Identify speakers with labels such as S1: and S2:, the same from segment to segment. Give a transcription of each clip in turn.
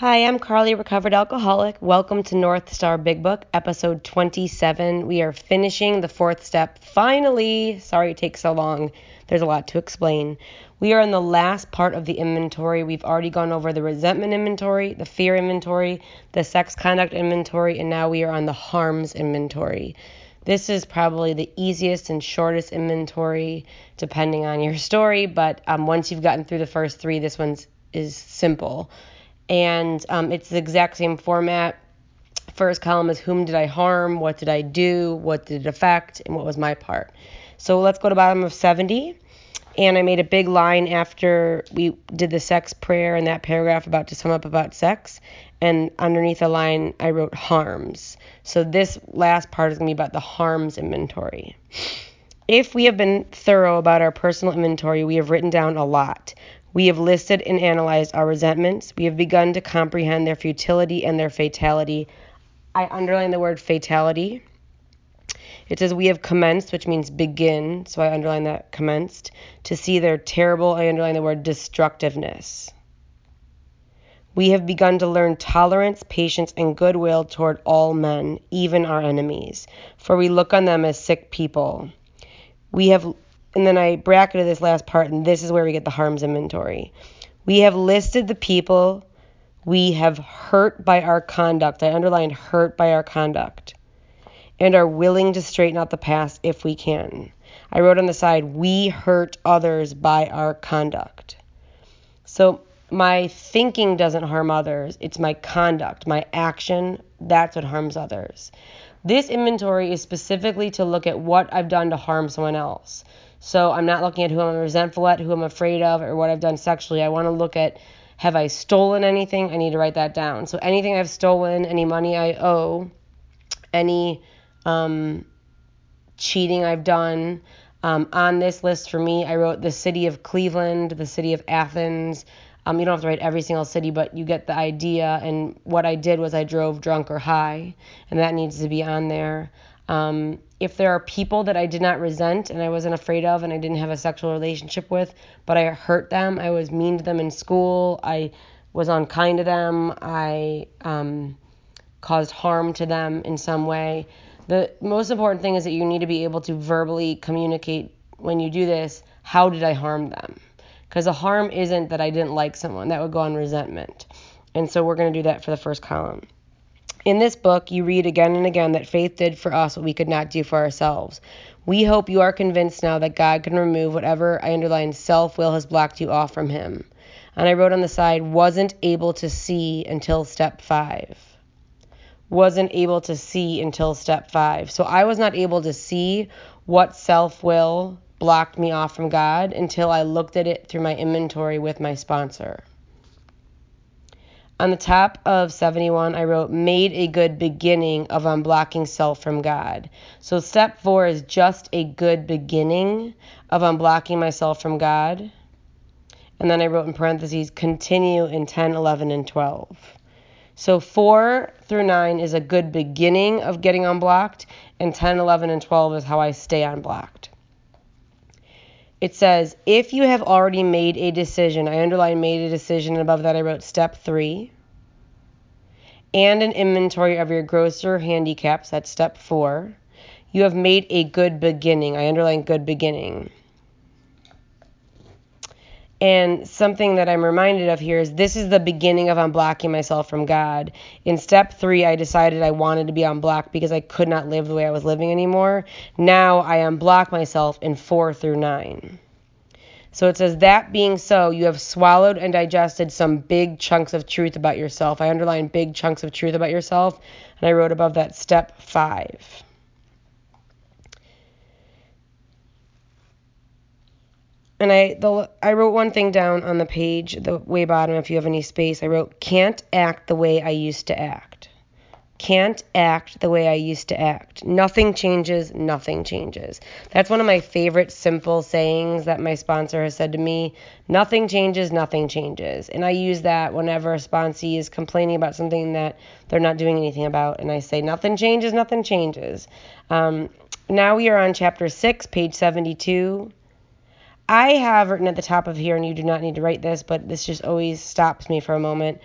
S1: Hi, I'm Carly, recovered alcoholic. Welcome to North Star Big Book, episode 27. We are finishing the fourth step. Finally, sorry it takes so long. There's a lot to explain. We are in the last part of the inventory. We've already gone over the resentment inventory, the fear inventory, the sex conduct inventory, and now we are on the harms inventory. This is probably the easiest and shortest inventory, depending on your story, but um, once you've gotten through the first three, this one is simple and um, it's the exact same format. First column is whom did I harm, what did I do, what did it affect, and what was my part. So let's go to bottom of 70. And I made a big line after we did the sex prayer in that paragraph about to sum up about sex. And underneath the line, I wrote harms. So this last part is going to be about the harms inventory. If we have been thorough about our personal inventory, we have written down a lot. We have listed and analyzed our resentments. We have begun to comprehend their futility and their fatality. I underline the word fatality. It says we have commenced, which means begin, so I underline that commenced. To see their terrible, I underline the word destructiveness. We have begun to learn tolerance, patience, and goodwill toward all men, even our enemies, for we look on them as sick people. We have and then I bracketed this last part, and this is where we get the harms inventory. We have listed the people we have hurt by our conduct. I underlined hurt by our conduct. And are willing to straighten out the past if we can. I wrote on the side, we hurt others by our conduct. So my thinking doesn't harm others, it's my conduct, my action, that's what harms others. This inventory is specifically to look at what I've done to harm someone else. So I'm not looking at who I'm resentful at, who I'm afraid of, or what I've done sexually. I want to look at have I stolen anything? I need to write that down. So anything I've stolen, any money I owe, any um, cheating I've done. Um, on this list for me, I wrote the city of Cleveland, the city of Athens. Um, you don't have to write every single city, but you get the idea. And what I did was I drove drunk or high, and that needs to be on there. Um, if there are people that I did not resent and I wasn't afraid of and I didn't have a sexual relationship with, but I hurt them, I was mean to them in school, I was unkind to them, I um, caused harm to them in some way. The most important thing is that you need to be able to verbally communicate when you do this how did I harm them? Because the harm isn't that I didn't like someone, that would go on resentment. And so we're going to do that for the first column. In this book, you read again and again that faith did for us what we could not do for ourselves. We hope you are convinced now that God can remove whatever I underline self will has blocked you off from Him. And I wrote on the side, wasn't able to see until step five. Wasn't able to see until step five. So I was not able to see what self will blocked me off from God until I looked at it through my inventory with my sponsor. On the top of 71, I wrote, made a good beginning of unblocking self from God. So step four is just a good beginning of unblocking myself from God. And then I wrote in parentheses, continue in 10, 11, and 12. So 4 through 9 is a good beginning of getting unblocked, and 10, 11, and 12 is how I stay unblocked. It says, if you have already made a decision, I underline made a decision, and above that I wrote step three, and an inventory of your grosser handicaps, that's step four, you have made a good beginning. I underline good beginning. And something that I'm reminded of here is this is the beginning of unblocking myself from God. In step three, I decided I wanted to be unblocked because I could not live the way I was living anymore. Now I unblock myself in four through nine. So it says, That being so, you have swallowed and digested some big chunks of truth about yourself. I underline big chunks of truth about yourself, and I wrote above that step five. And I the I wrote one thing down on the page, the way bottom if you have any space. I wrote can't act the way I used to act. Can't act the way I used to act. Nothing changes, nothing changes. That's one of my favorite simple sayings that my sponsor has said to me. Nothing changes, nothing changes. And I use that whenever a sponsee is complaining about something that they're not doing anything about. And I say, nothing changes, nothing changes. Um, now we are on chapter 6, page 72. I have written at the top of here, and you do not need to write this, but this just always stops me for a moment.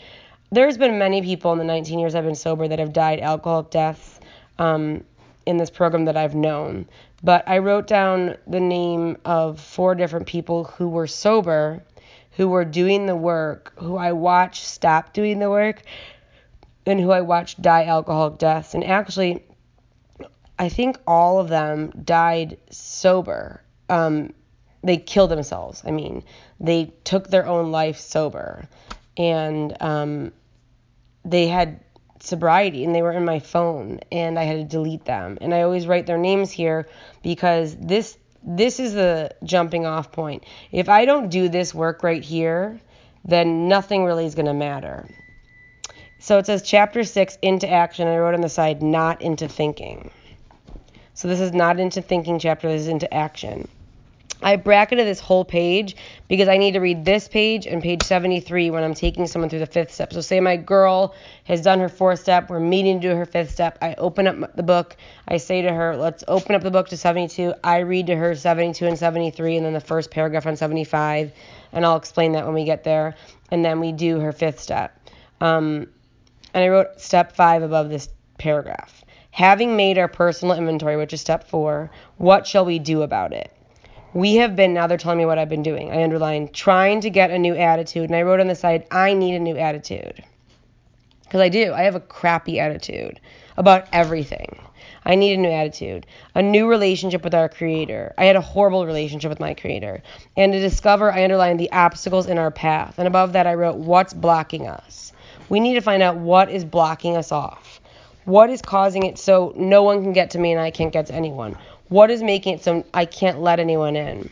S1: there's been many people in the 19 years I've been sober that have died alcohol deaths um, in this program that I've known. But I wrote down the name of four different people who were sober, who were doing the work, who I watched stop doing the work, and who I watched die alcoholic deaths. And actually, I think all of them died sober. Um, they killed themselves. I mean, they took their own life sober, and um, they had sobriety and they were in my phone and I had to delete them. And I always write their names here because this this is the jumping off point. If I don't do this work right here, then nothing really is going to matter. So it says chapter 6 into action. I wrote on the side not into thinking. So this is not into thinking chapter, this is into action. I bracketed this whole page because I need to read this page and page 73 when I'm taking someone through the fifth step. So, say my girl has done her fourth step, we're meeting to do her fifth step. I open up the book, I say to her, let's open up the book to 72. I read to her 72 and 73, and then the first paragraph on 75, and I'll explain that when we get there. And then we do her fifth step. Um, and I wrote step five above this paragraph. Having made our personal inventory, which is step four, what shall we do about it? We have been, now they're telling me what I've been doing. I underlined trying to get a new attitude. And I wrote on the side, I need a new attitude. Because I do. I have a crappy attitude about everything. I need a new attitude, a new relationship with our Creator. I had a horrible relationship with my Creator. And to discover, I underlined the obstacles in our path. And above that, I wrote, What's blocking us? We need to find out what is blocking us off. What is causing it so no one can get to me and I can't get to anyone? What is making it so I can't let anyone in?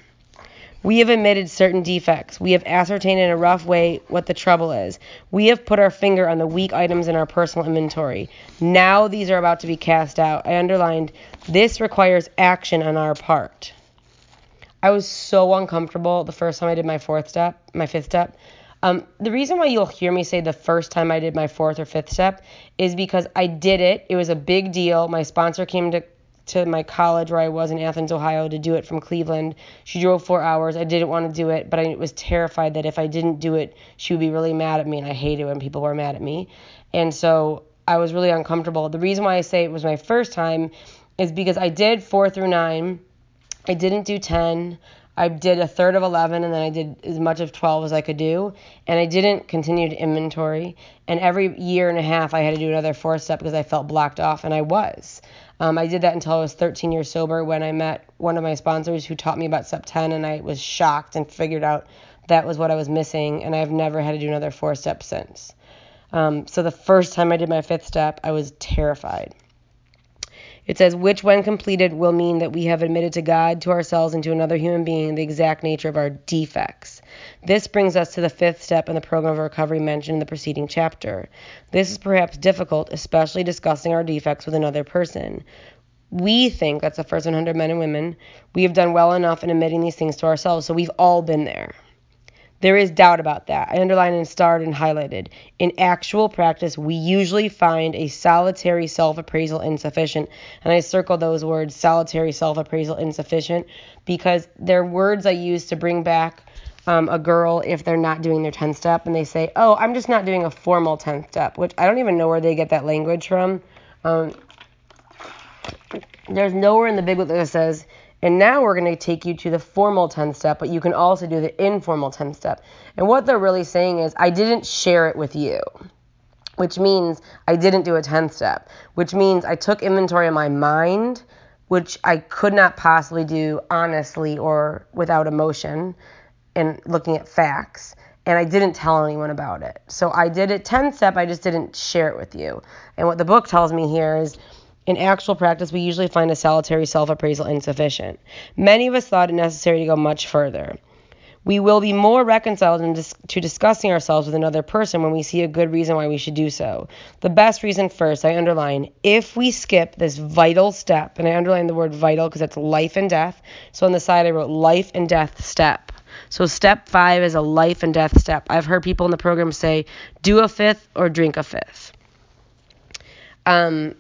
S1: We have admitted certain defects. We have ascertained in a rough way what the trouble is. We have put our finger on the weak items in our personal inventory. Now these are about to be cast out. I underlined, this requires action on our part. I was so uncomfortable the first time I did my fourth step, my fifth step. Um, the reason why you'll hear me say the first time I did my fourth or fifth step is because I did it. It was a big deal. My sponsor came to to my college where I was in Athens, Ohio, to do it from Cleveland. She drove four hours. I didn't want to do it, but I was terrified that if I didn't do it, she would be really mad at me, and I hated when people were mad at me. And so I was really uncomfortable. The reason why I say it was my first time is because I did four through nine. I didn't do 10. I did a third of 11 and then I did as much of 12 as I could do. And I didn't continue to inventory. And every year and a half, I had to do another four step because I felt blocked off, and I was. Um, I did that until I was 13 years sober when I met one of my sponsors who taught me about Step 10, and I was shocked and figured out that was what I was missing, and I've never had to do another four step since. Um, so the first time I did my fifth step, I was terrified. It says, which, when completed, will mean that we have admitted to God, to ourselves, and to another human being the exact nature of our defects. This brings us to the fifth step in the program of recovery mentioned in the preceding chapter. This is perhaps difficult, especially discussing our defects with another person. We think, that's the first 100 men and women, we have done well enough in admitting these things to ourselves, so we've all been there. There is doubt about that. I underlined and starred and highlighted. In actual practice, we usually find a solitary self appraisal insufficient. And I circle those words, solitary self appraisal insufficient, because they're words I use to bring back um, a girl if they're not doing their 10 step and they say, oh, I'm just not doing a formal 10 step, which I don't even know where they get that language from. Um, there's nowhere in the big book that says, and now we're going to take you to the formal 10 step, but you can also do the informal 10 step. And what they're really saying is, I didn't share it with you, which means I didn't do a 10 step, which means I took inventory of my mind, which I could not possibly do honestly or without emotion and looking at facts. And I didn't tell anyone about it. So I did it 10 step, I just didn't share it with you. And what the book tells me here is, in actual practice, we usually find a solitary self appraisal insufficient. Many of us thought it necessary to go much further. We will be more reconciled dis- to discussing ourselves with another person when we see a good reason why we should do so. The best reason first, I underline, if we skip this vital step, and I underline the word vital because it's life and death. So on the side, I wrote life and death step. So step five is a life and death step. I've heard people in the program say, do a fifth or drink a fifth. Um,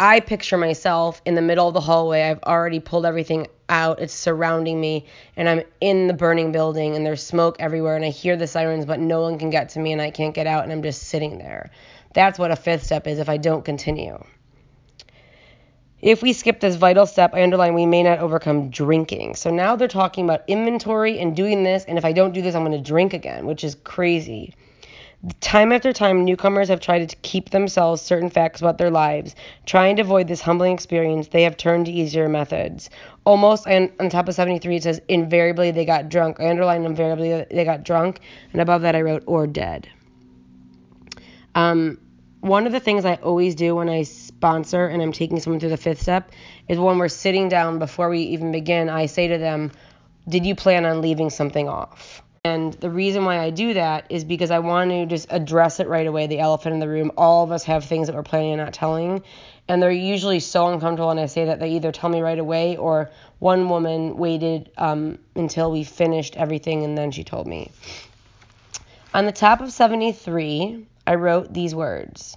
S1: I picture myself in the middle of the hallway. I've already pulled everything out. It's surrounding me, and I'm in the burning building, and there's smoke everywhere, and I hear the sirens, but no one can get to me, and I can't get out, and I'm just sitting there. That's what a fifth step is if I don't continue. If we skip this vital step, I underline we may not overcome drinking. So now they're talking about inventory and doing this, and if I don't do this, I'm going to drink again, which is crazy. Time after time, newcomers have tried to keep themselves certain facts about their lives. Trying to avoid this humbling experience, they have turned to easier methods. Almost on, on top of 73, it says invariably they got drunk. I underline invariably they got drunk, and above that I wrote or dead. Um, one of the things I always do when I sponsor and I'm taking someone through the fifth step is when we're sitting down before we even begin, I say to them, Did you plan on leaving something off? And the reason why I do that is because I want to just address it right away the elephant in the room. All of us have things that we're planning on not telling. And they're usually so uncomfortable when I say that they either tell me right away or one woman waited um, until we finished everything and then she told me. On the top of 73, I wrote these words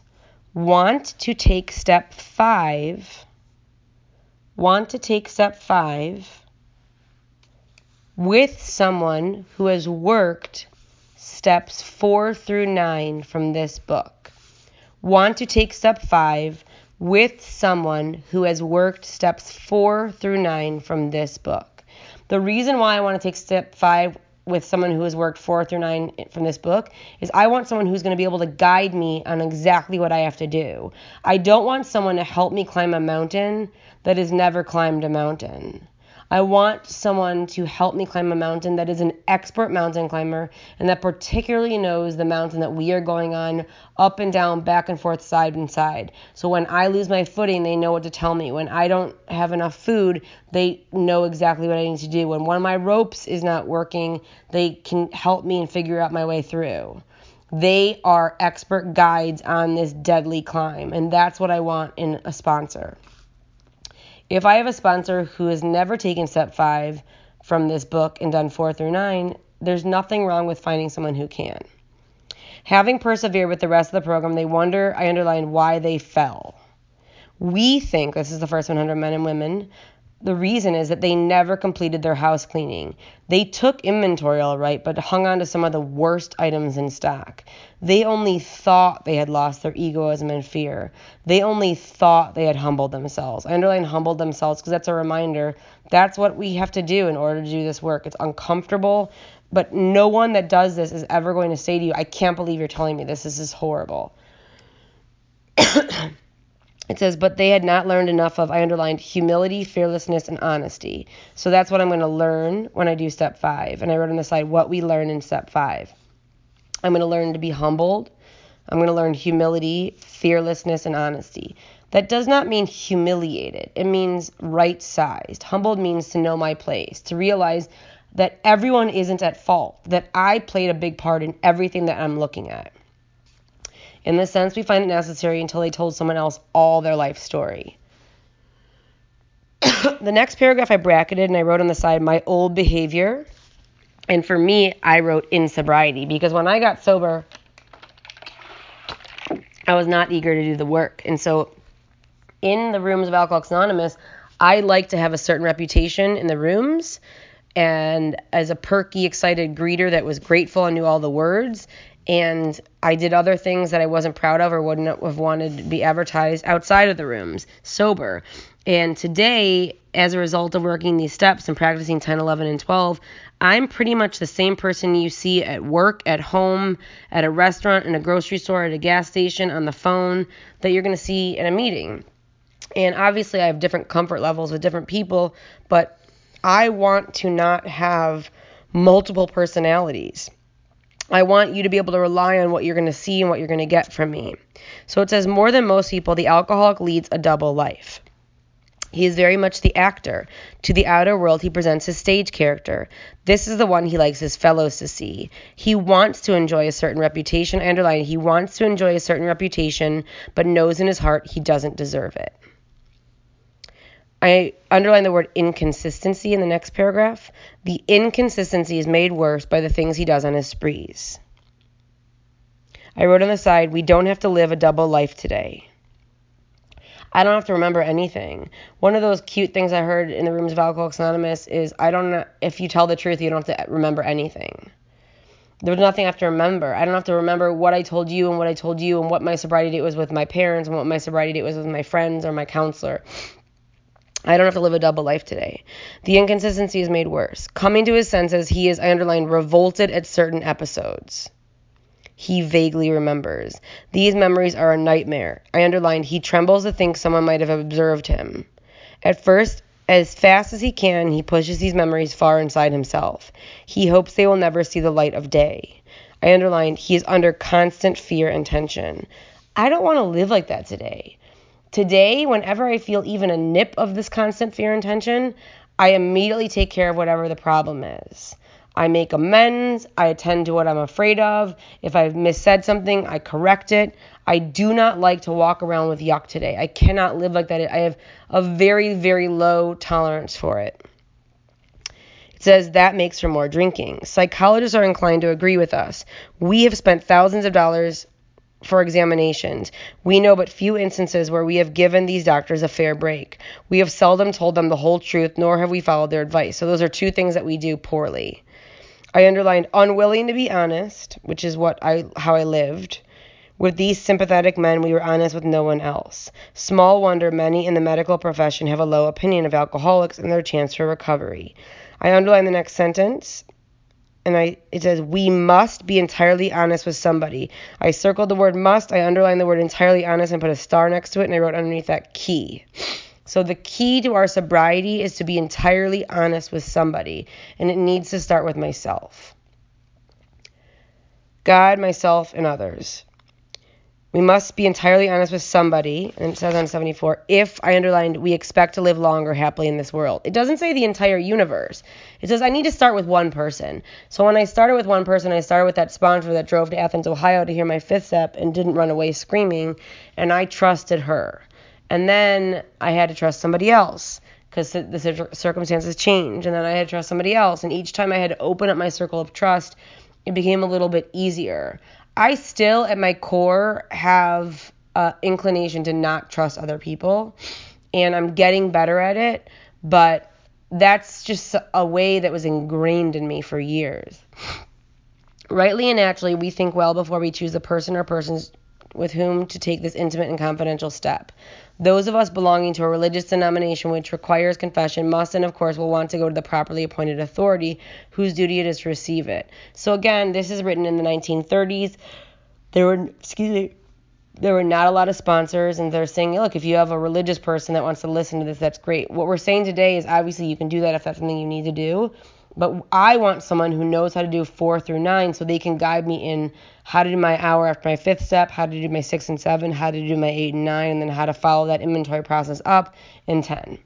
S1: Want to take step five. Want to take step five with someone who has worked steps four through nine from this book. Want to take step five with someone who has worked steps four through nine from this book. The reason why I want to take step five with someone who has worked four through nine from this book is I want someone who's going to be able to guide me on exactly what I have to do. I don't want someone to help me climb a mountain that has never climbed a mountain. I want someone to help me climb a mountain that is an expert mountain climber and that particularly knows the mountain that we are going on up and down, back and forth, side and side. So when I lose my footing, they know what to tell me. When I don't have enough food, they know exactly what I need to do. When one of my ropes is not working, they can help me and figure out my way through. They are expert guides on this deadly climb, and that's what I want in a sponsor. If I have a sponsor who has never taken step five from this book and done four through nine, there's nothing wrong with finding someone who can. Having persevered with the rest of the program, they wonder, I underline, why they fell. We think, this is the first 100 men and women, the reason is that they never completed their house cleaning. They took inventory all right, but hung on to some of the worst items in stock. They only thought they had lost their egoism and fear. They only thought they had humbled themselves. I underline humbled themselves because that's a reminder. That's what we have to do in order to do this work. It's uncomfortable, but no one that does this is ever going to say to you, I can't believe you're telling me this. This is horrible. It says, but they had not learned enough of, I underlined, humility, fearlessness, and honesty. So that's what I'm going to learn when I do step five. And I wrote on the side what we learn in step five. I'm going to learn to be humbled. I'm going to learn humility, fearlessness, and honesty. That does not mean humiliated, it means right sized. Humbled means to know my place, to realize that everyone isn't at fault, that I played a big part in everything that I'm looking at. In this sense, we find it necessary until they told someone else all their life story. the next paragraph I bracketed and I wrote on the side my old behavior. And for me, I wrote in sobriety because when I got sober, I was not eager to do the work. And so in the rooms of Alcoholics Anonymous, I like to have a certain reputation in the rooms and as a perky, excited greeter that was grateful and knew all the words and I did other things that I wasn't proud of or wouldn't have wanted to be advertised outside of the rooms, sober. And today, as a result of working these steps and practicing 10, 11, and 12, I'm pretty much the same person you see at work, at home, at a restaurant, in a grocery store, at a gas station, on the phone, that you're going to see in a meeting. And obviously, I have different comfort levels with different people, but I want to not have multiple personalities. I want you to be able to rely on what you're going to see and what you're going to get from me. So it says, more than most people, the alcoholic leads a double life. He is very much the actor. To the outer world, he presents his stage character. This is the one he likes his fellows to see. He wants to enjoy a certain reputation. I underline, he wants to enjoy a certain reputation, but knows in his heart he doesn't deserve it. I underline the word inconsistency in the next paragraph. The inconsistency is made worse by the things he does on his sprees. I wrote on the side, we don't have to live a double life today. I don't have to remember anything. One of those cute things I heard in the rooms of Alcoholics Anonymous is I don't know if you tell the truth, you don't have to remember anything. There's nothing I have to remember. I don't have to remember what I told you and what I told you and what my sobriety date was with my parents and what my sobriety date was with my friends or my counselor. I don't have to live a double life today. The inconsistency is made worse. Coming to his senses, he is, I underline, revolted at certain episodes. He vaguely remembers. These memories are a nightmare. I underlined, he trembles to think someone might have observed him. At first, as fast as he can, he pushes these memories far inside himself. He hopes they will never see the light of day. I underlined, he is under constant fear and tension. I don't want to live like that today. Today, whenever I feel even a nip of this constant fear and tension, I immediately take care of whatever the problem is. I make amends. I attend to what I'm afraid of. If I've missaid something, I correct it. I do not like to walk around with yuck today. I cannot live like that. I have a very, very low tolerance for it. It says that makes for more drinking. Psychologists are inclined to agree with us. We have spent thousands of dollars for examinations. We know but few instances where we have given these doctors a fair break. We have seldom told them the whole truth, nor have we followed their advice. So those are two things that we do poorly. I underlined unwilling to be honest, which is what I how I lived. With these sympathetic men, we were honest with no one else. Small wonder many in the medical profession have a low opinion of alcoholics and their chance for recovery. I underline the next sentence and I it says we must be entirely honest with somebody. I circled the word must, I underlined the word entirely honest and put a star next to it and I wrote underneath that key. So the key to our sobriety is to be entirely honest with somebody and it needs to start with myself. God, myself and others. We must be entirely honest with somebody, and it says on 74, if I underlined, we expect to live longer happily in this world. It doesn't say the entire universe. It says I need to start with one person. So when I started with one person, I started with that sponsor that drove to Athens, Ohio to hear my fifth step and didn't run away screaming, and I trusted her. And then I had to trust somebody else because the circumstances changed, and then I had to trust somebody else. And each time I had to open up my circle of trust, it became a little bit easier. I still, at my core, have an inclination to not trust other people, and I'm getting better at it, but that's just a way that was ingrained in me for years. Rightly and naturally, we think well before we choose a person or persons with whom to take this intimate and confidential step. Those of us belonging to a religious denomination which requires confession must and of course will want to go to the properly appointed authority whose duty it is to receive it. So again, this is written in the 1930s. There were excuse me there were not a lot of sponsors and they're saying look if you have a religious person that wants to listen to this that's great what we're saying today is obviously you can do that if that's something you need to do but I want someone who knows how to do four through nine so they can guide me in how to do my hour after my fifth step, how to do my six and seven, how to do my eight and nine, and then how to follow that inventory process up in 10.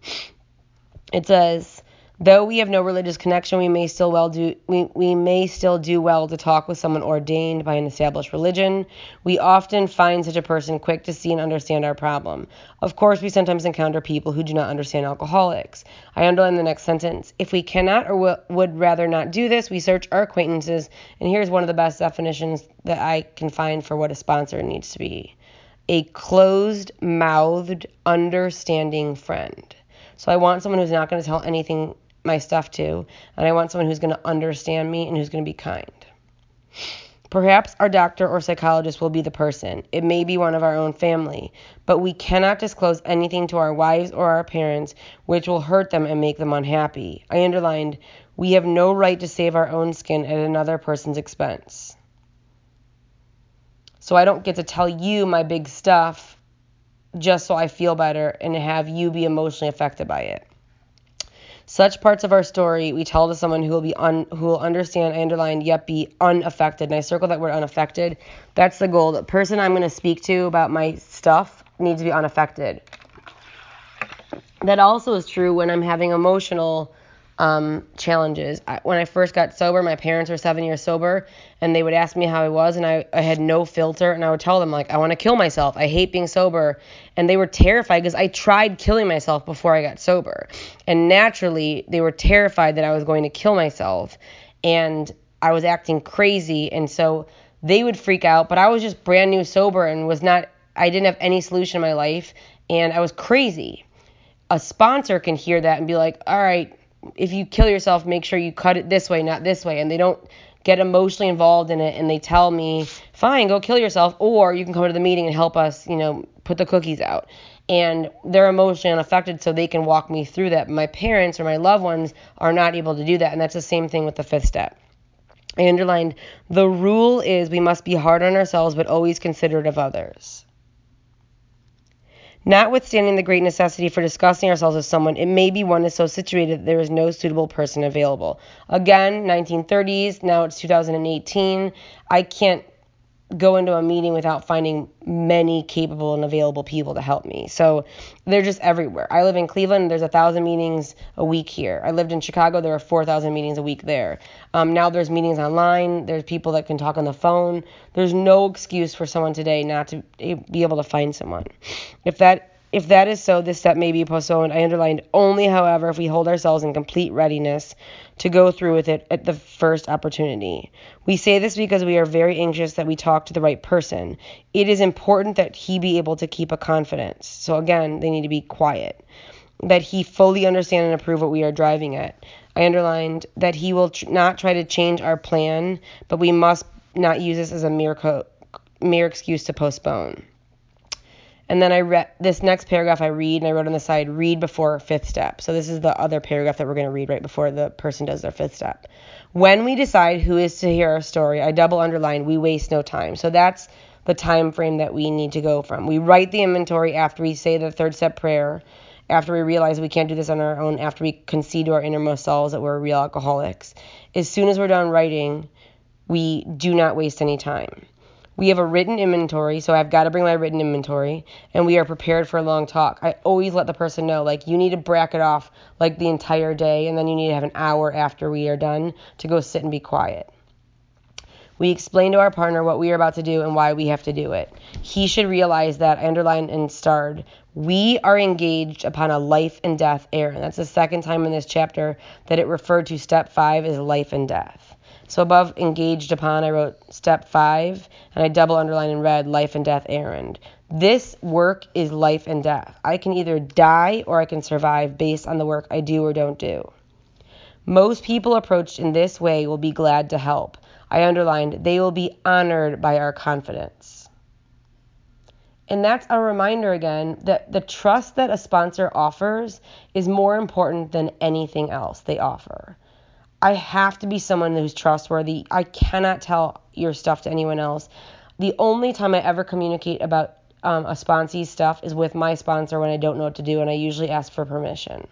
S1: It says, Though we have no religious connection, we may still well do we, we may still do well to talk with someone ordained by an established religion. We often find such a person quick to see and understand our problem. Of course, we sometimes encounter people who do not understand alcoholics. I underline the next sentence. If we cannot or w- would rather not do this, we search our acquaintances, and here's one of the best definitions that I can find for what a sponsor needs to be. A closed-mouthed, understanding friend. So I want someone who's not going to tell anything my stuff to, and I want someone who's going to understand me and who's going to be kind. Perhaps our doctor or psychologist will be the person. It may be one of our own family, but we cannot disclose anything to our wives or our parents which will hurt them and make them unhappy. I underlined, we have no right to save our own skin at another person's expense. So I don't get to tell you my big stuff just so I feel better and have you be emotionally affected by it. Such parts of our story we tell to someone who will be un, who will understand, I underline, yet be unaffected. And I circle that word unaffected. That's the goal. The person I'm going to speak to about my stuff needs to be unaffected. That also is true when I'm having emotional um, challenges. I, when I first got sober, my parents were seven years sober, and they would ask me how I was, and I, I had no filter, and I would tell them, like, I want to kill myself. I hate being sober. And they were terrified because I tried killing myself before I got sober. And naturally, they were terrified that I was going to kill myself, and I was acting crazy. And so they would freak out, but I was just brand new sober and was not, I didn't have any solution in my life. And I was crazy. A sponsor can hear that and be like, all right, if you kill yourself, make sure you cut it this way, not this way. And they don't get emotionally involved in it and they tell me, fine, go kill yourself, or you can come to the meeting and help us, you know, put the cookies out. And they're emotionally unaffected, so they can walk me through that. My parents or my loved ones are not able to do that. And that's the same thing with the fifth step. I underlined the rule is we must be hard on ourselves, but always considerate of others. Notwithstanding the great necessity for discussing ourselves with someone, it may be one is so situated that there is no suitable person available. Again, 1930s, now it's 2018. I can't go into a meeting without finding many capable and available people to help me. So they're just everywhere. I live in Cleveland. There's a thousand meetings a week here. I lived in Chicago. There are four thousand meetings a week there. Um, now there's meetings online. There's people that can talk on the phone. There's no excuse for someone today not to be able to find someone. If that if that is so, this step may be postponed. I underlined only, however, if we hold ourselves in complete readiness to go through with it at the first opportunity. We say this because we are very anxious that we talk to the right person. It is important that he be able to keep a confidence. So, again, they need to be quiet. That he fully understand and approve what we are driving at. I underlined that he will tr- not try to change our plan, but we must not use this as a mere, co- mere excuse to postpone. And then I read this next paragraph I read and I wrote on the side read before fifth step. So this is the other paragraph that we're going to read right before the person does their fifth step. When we decide who is to hear our story, I double underline we waste no time. So that's the time frame that we need to go from. We write the inventory after we say the third step prayer, after we realize we can't do this on our own, after we concede to our innermost selves that we're real alcoholics. As soon as we're done writing, we do not waste any time. We have a written inventory, so I've got to bring my written inventory, and we are prepared for a long talk. I always let the person know, like, you need to bracket off, like, the entire day, and then you need to have an hour after we are done to go sit and be quiet. We explain to our partner what we are about to do and why we have to do it. He should realize that, I underlined and starred, we are engaged upon a life and death errand. That's the second time in this chapter that it referred to step five as life and death. So above engaged upon, I wrote step five, and I double underline in red life and death errand. This work is life and death. I can either die or I can survive based on the work I do or don't do. Most people approached in this way will be glad to help. I underlined, they will be honored by our confidence. And that's a reminder again that the trust that a sponsor offers is more important than anything else they offer. I have to be someone who's trustworthy. I cannot tell your stuff to anyone else. The only time I ever communicate about um, a sponsee stuff is with my sponsor when I don't know what to do, and I usually ask for permission.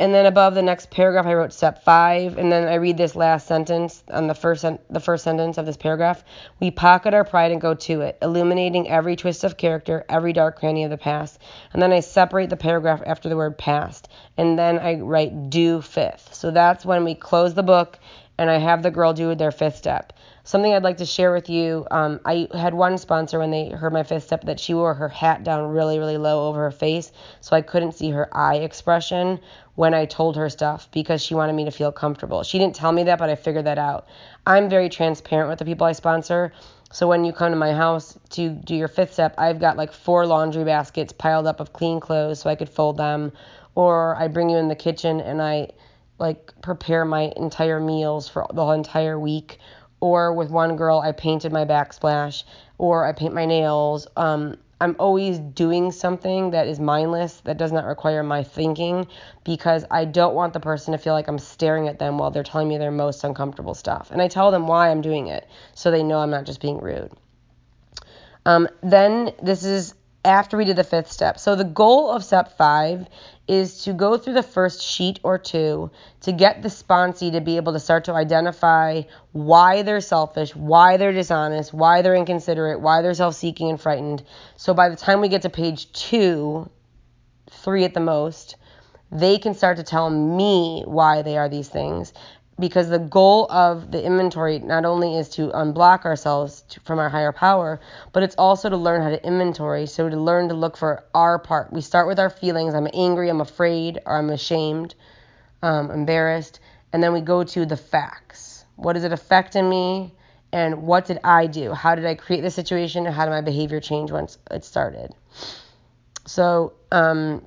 S1: And then above the next paragraph, I wrote step five, and then I read this last sentence on the first the first sentence of this paragraph. We pocket our pride and go to it, illuminating every twist of character, every dark cranny of the past. And then I separate the paragraph after the word past, and then I write do fifth. So that's when we close the book, and I have the girl do their fifth step. Something I'd like to share with you. Um, I had one sponsor when they heard my fifth step that she wore her hat down really, really low over her face, so I couldn't see her eye expression when I told her stuff because she wanted me to feel comfortable. She didn't tell me that, but I figured that out. I'm very transparent with the people I sponsor. So when you come to my house to do your fifth step, I've got like four laundry baskets piled up of clean clothes so I could fold them. Or I bring you in the kitchen and I like prepare my entire meals for the whole entire week or with one girl I painted my backsplash or I paint my nails. Um, I'm always doing something that is mindless, that does not require my thinking, because I don't want the person to feel like I'm staring at them while they're telling me their most uncomfortable stuff. And I tell them why I'm doing it, so they know I'm not just being rude. Um, then this is after we did the fifth step. So the goal of step five is to go through the first sheet or two to get the sponsee to be able to start to identify why they're selfish, why they're dishonest, why they're inconsiderate, why they're self seeking and frightened. So by the time we get to page two, three at the most, they can start to tell me why they are these things because the goal of the inventory not only is to unblock ourselves to, from our higher power, but it's also to learn how to inventory. So to learn to look for our part. We start with our feelings. I'm angry, I'm afraid, or I'm ashamed, um, embarrassed, and then we go to the facts. What does it affect in me? and what did I do? How did I create the situation? How did my behavior change once it started? So, um,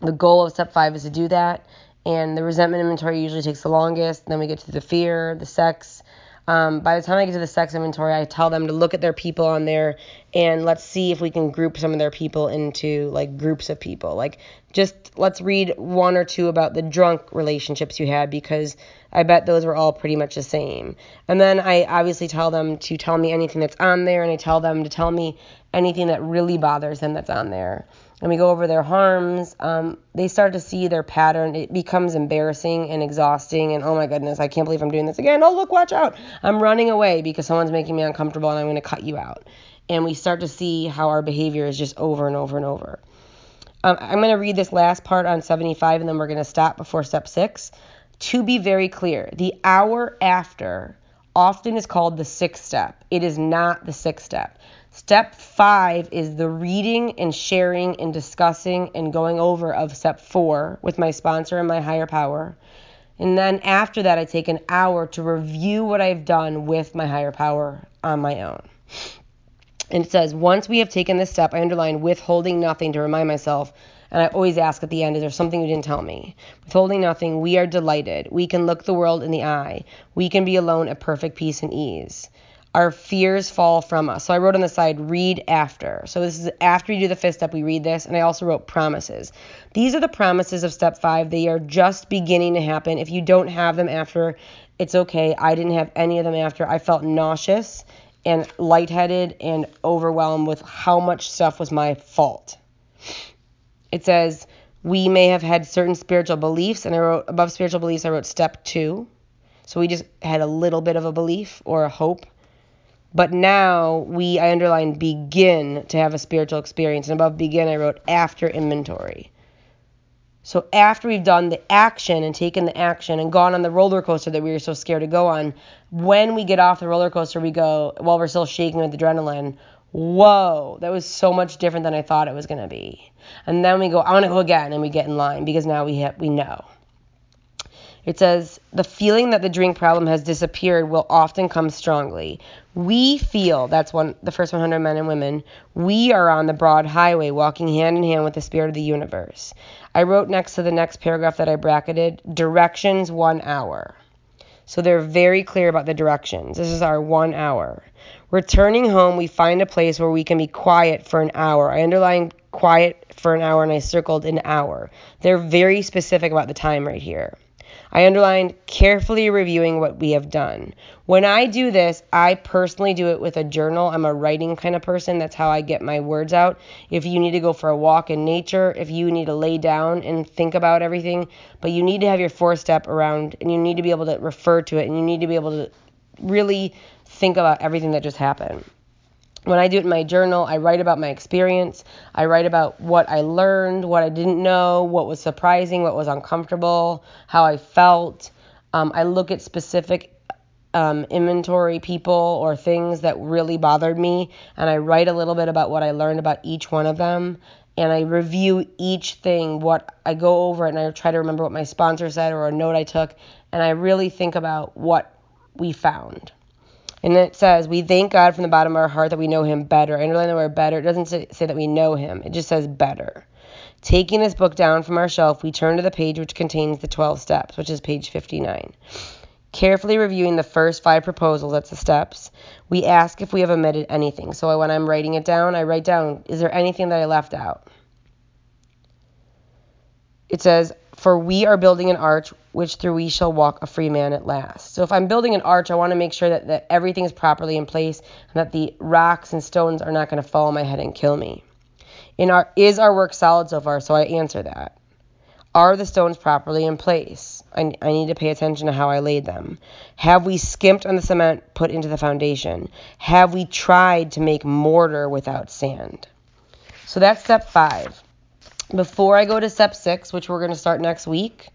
S1: the goal of step five is to do that. And the resentment inventory usually takes the longest. Then we get to the fear, the sex. Um, by the time I get to the sex inventory, I tell them to look at their people on there and let's see if we can group some of their people into like groups of people. Like just let's read one or two about the drunk relationships you had because I bet those were all pretty much the same. And then I obviously tell them to tell me anything that's on there and I tell them to tell me anything that really bothers them that's on there. And we go over their harms. Um, they start to see their pattern. It becomes embarrassing and exhausting. And oh my goodness, I can't believe I'm doing this again. Oh, look, watch out. I'm running away because someone's making me uncomfortable and I'm going to cut you out. And we start to see how our behavior is just over and over and over. Um, I'm going to read this last part on 75 and then we're going to stop before step six. To be very clear, the hour after often is called the sixth step. It is not the sixth step. Step five is the reading and sharing and discussing and going over of step four with my sponsor and my higher power. And then after that, I take an hour to review what I've done with my higher power on my own. And it says, once we have taken this step, I underline withholding nothing to remind myself and I always ask at the end, is there something you didn't tell me? Withholding nothing, we are delighted. We can look the world in the eye. We can be alone at perfect peace and ease. Our fears fall from us. So I wrote on the side, read after. So this is after you do the fifth step, we read this. And I also wrote promises. These are the promises of step five. They are just beginning to happen. If you don't have them after, it's okay. I didn't have any of them after. I felt nauseous and lightheaded and overwhelmed with how much stuff was my fault. It says, we may have had certain spiritual beliefs, and I wrote above spiritual beliefs, I wrote step two. So we just had a little bit of a belief or a hope. But now we, I underlined, begin to have a spiritual experience. And above begin, I wrote after inventory. So after we've done the action and taken the action and gone on the roller coaster that we were so scared to go on, when we get off the roller coaster, we go, while we're still shaking with adrenaline, whoa, that was so much different than I thought it was going to be. And then we go, I want to go again, and we get in line because now we have, we know. It says, the feeling that the drink problem has disappeared will often come strongly. We feel, that's one, the first 100 men and women, we are on the broad highway walking hand in hand with the spirit of the universe. I wrote next to the next paragraph that I bracketed, directions one hour. So they're very clear about the directions. This is our one hour. Returning home, we find a place where we can be quiet for an hour. I underlined quiet for an hour and I circled an hour. They're very specific about the time right here. I underlined carefully reviewing what we have done. When I do this, I personally do it with a journal. I'm a writing kind of person. That's how I get my words out. If you need to go for a walk in nature, if you need to lay down and think about everything, but you need to have your four step around and you need to be able to refer to it and you need to be able to really think about everything that just happened. When I do it in my journal, I write about my experience. I write about what I learned, what I didn't know, what was surprising, what was uncomfortable, how I felt. Um, I look at specific um, inventory people or things that really bothered me, and I write a little bit about what I learned about each one of them. And I review each thing, what I go over it, and I try to remember what my sponsor said or a note I took, and I really think about what we found. And it says, We thank God from the bottom of our heart that we know Him better. I underline the word better. It doesn't say, say that we know Him, it just says better. Taking this book down from our shelf, we turn to the page which contains the 12 steps, which is page 59. Carefully reviewing the first five proposals, that's the steps, we ask if we have omitted anything. So when I'm writing it down, I write down, is there anything that I left out? It says, For we are building an arch which through we shall walk a free man at last. So if I'm building an arch, I want to make sure that, that everything is properly in place and that the rocks and stones are not going to fall on my head and kill me. In our is our work solid so far? So I answer that. Are the stones properly in place? I, I need to pay attention to how I laid them. Have we skimped on the cement put into the foundation? Have we tried to make mortar without sand? So that's step five. Before I go to step six, which we're going to start next week,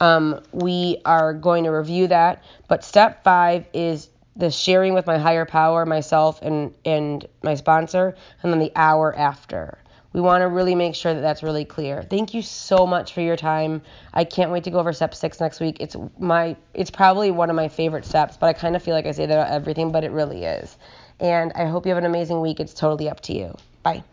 S1: um, we are going to review that. But step five is the sharing with my higher power, myself, and, and my sponsor, and then the hour after. We want to really make sure that that's really clear. Thank you so much for your time. I can't wait to go over step six next week. It's my, it's probably one of my favorite steps, but I kind of feel like I say that about everything, but it really is. And I hope you have an amazing week. It's totally up to you. Bye.